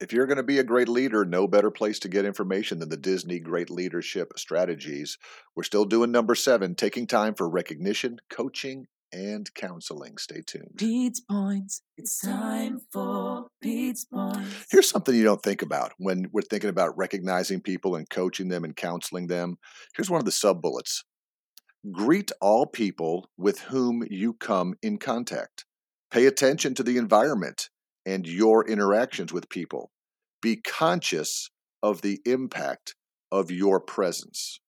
If you're going to be a great leader, no better place to get information than the Disney Great Leadership Strategies. We're still doing number seven, taking time for recognition, coaching, and counseling. Stay tuned. Pete's Points. It's time for Pete's Points. Here's something you don't think about when we're thinking about recognizing people and coaching them and counseling them. Here's one of the sub bullets Greet all people with whom you come in contact. Pay attention to the environment and your interactions with people. Be conscious of the impact of your presence.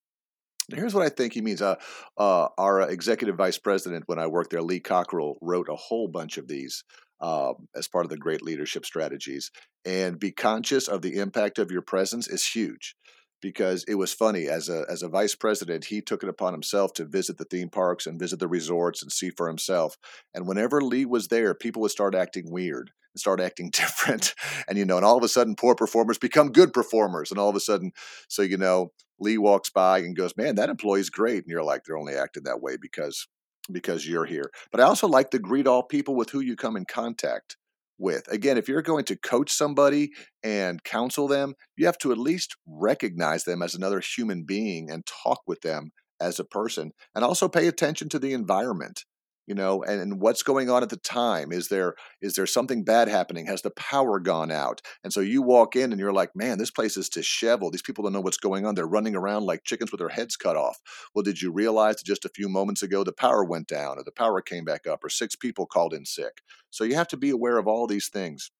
Here's what I think he means. Uh, uh, our executive vice president, when I worked there, Lee Cockrell, wrote a whole bunch of these um, as part of the great leadership strategies. And be conscious of the impact of your presence is huge because it was funny as a as a vice president he took it upon himself to visit the theme parks and visit the resorts and see for himself. And whenever lee was there people would start acting weird and start acting different. And you know and all of a sudden poor performers become good performers. And all of a sudden so you know lee walks by and goes man that employee's great. And you're like they're only acting that way because because you're here. But i also like to greet all people with who you come in contact with. Again, if you're going to coach somebody and counsel them, you have to at least recognize them as another human being and talk with them as a person and also pay attention to the environment you know and, and, what's going on at the time? Is there is there something bad happening? Has the power gone out? And so you walk in and you're like man this place is disheveled. These people don't know what's going on. They're running around like chickens with their heads cut off. Well did you realize that just a few moments ago the power went down or the power came back up or six people called in sick? So you have to be aware of all these things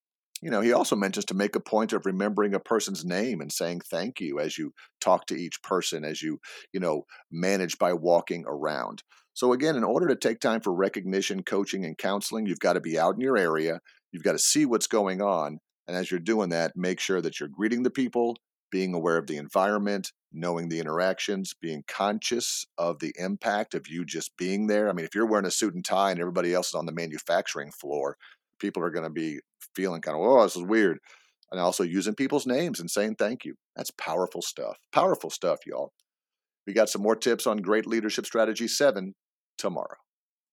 you know, he also mentions to make a point of remembering a person's name and saying thank you as you talk to each person, as you, you know, manage by walking around. So, again, in order to take time for recognition, coaching, and counseling, you've got to be out in your area. You've got to see what's going on. And as you're doing that, make sure that you're greeting the people, being aware of the environment, knowing the interactions, being conscious of the impact of you just being there. I mean, if you're wearing a suit and tie and everybody else is on the manufacturing floor, people are going to be feeling kind of, oh, this is weird. And also using people's names and saying thank you. That's powerful stuff. Powerful stuff, y'all. We got some more tips on great leadership strategy seven tomorrow.